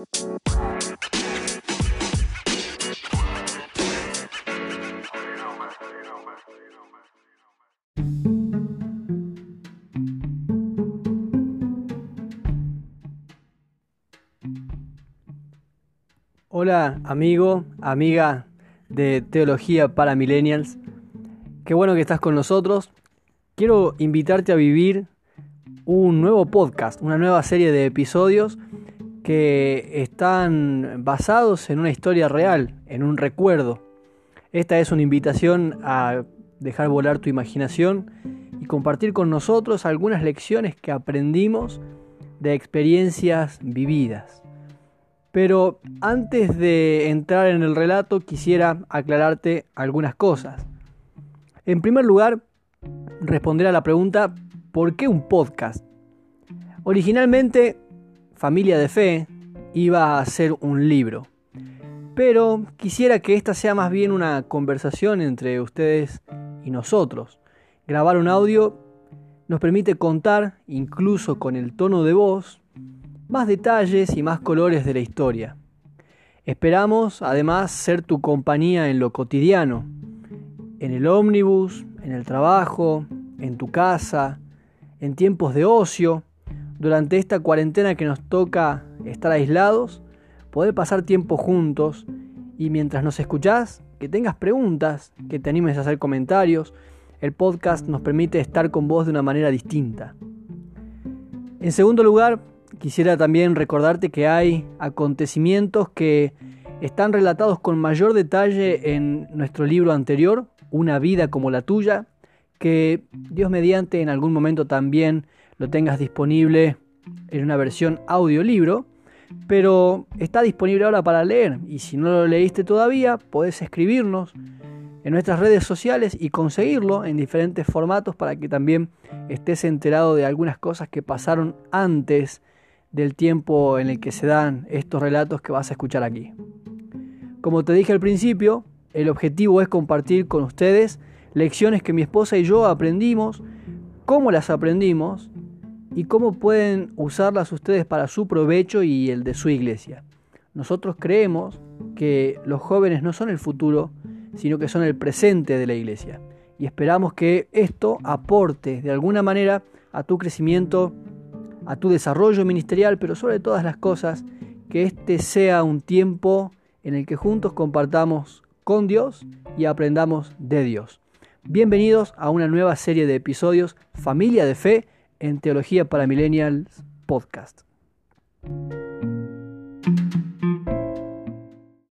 Hola amigo, amiga de Teología para Millennials. Qué bueno que estás con nosotros. Quiero invitarte a vivir un nuevo podcast, una nueva serie de episodios que están basados en una historia real, en un recuerdo. Esta es una invitación a dejar volar tu imaginación y compartir con nosotros algunas lecciones que aprendimos de experiencias vividas. Pero antes de entrar en el relato quisiera aclararte algunas cosas. En primer lugar, responder a la pregunta ¿por qué un podcast? Originalmente, Familia de Fe iba a ser un libro, pero quisiera que esta sea más bien una conversación entre ustedes y nosotros. Grabar un audio nos permite contar, incluso con el tono de voz, más detalles y más colores de la historia. Esperamos además ser tu compañía en lo cotidiano, en el ómnibus, en el trabajo, en tu casa, en tiempos de ocio, durante esta cuarentena que nos toca estar aislados, poder pasar tiempo juntos y mientras nos escuchás, que tengas preguntas, que te animes a hacer comentarios, el podcast nos permite estar con vos de una manera distinta. En segundo lugar, Quisiera también recordarte que hay acontecimientos que están relatados con mayor detalle en nuestro libro anterior, Una vida como la tuya, que Dios mediante en algún momento también lo tengas disponible en una versión audiolibro, pero está disponible ahora para leer y si no lo leíste todavía, podés escribirnos en nuestras redes sociales y conseguirlo en diferentes formatos para que también estés enterado de algunas cosas que pasaron antes del tiempo en el que se dan estos relatos que vas a escuchar aquí. Como te dije al principio, el objetivo es compartir con ustedes lecciones que mi esposa y yo aprendimos, cómo las aprendimos y cómo pueden usarlas ustedes para su provecho y el de su iglesia. Nosotros creemos que los jóvenes no son el futuro, sino que son el presente de la iglesia. Y esperamos que esto aporte de alguna manera a tu crecimiento a tu desarrollo ministerial, pero sobre todas las cosas, que este sea un tiempo en el que juntos compartamos con Dios y aprendamos de Dios. Bienvenidos a una nueva serie de episodios Familia de Fe en Teología para Millennials Podcast.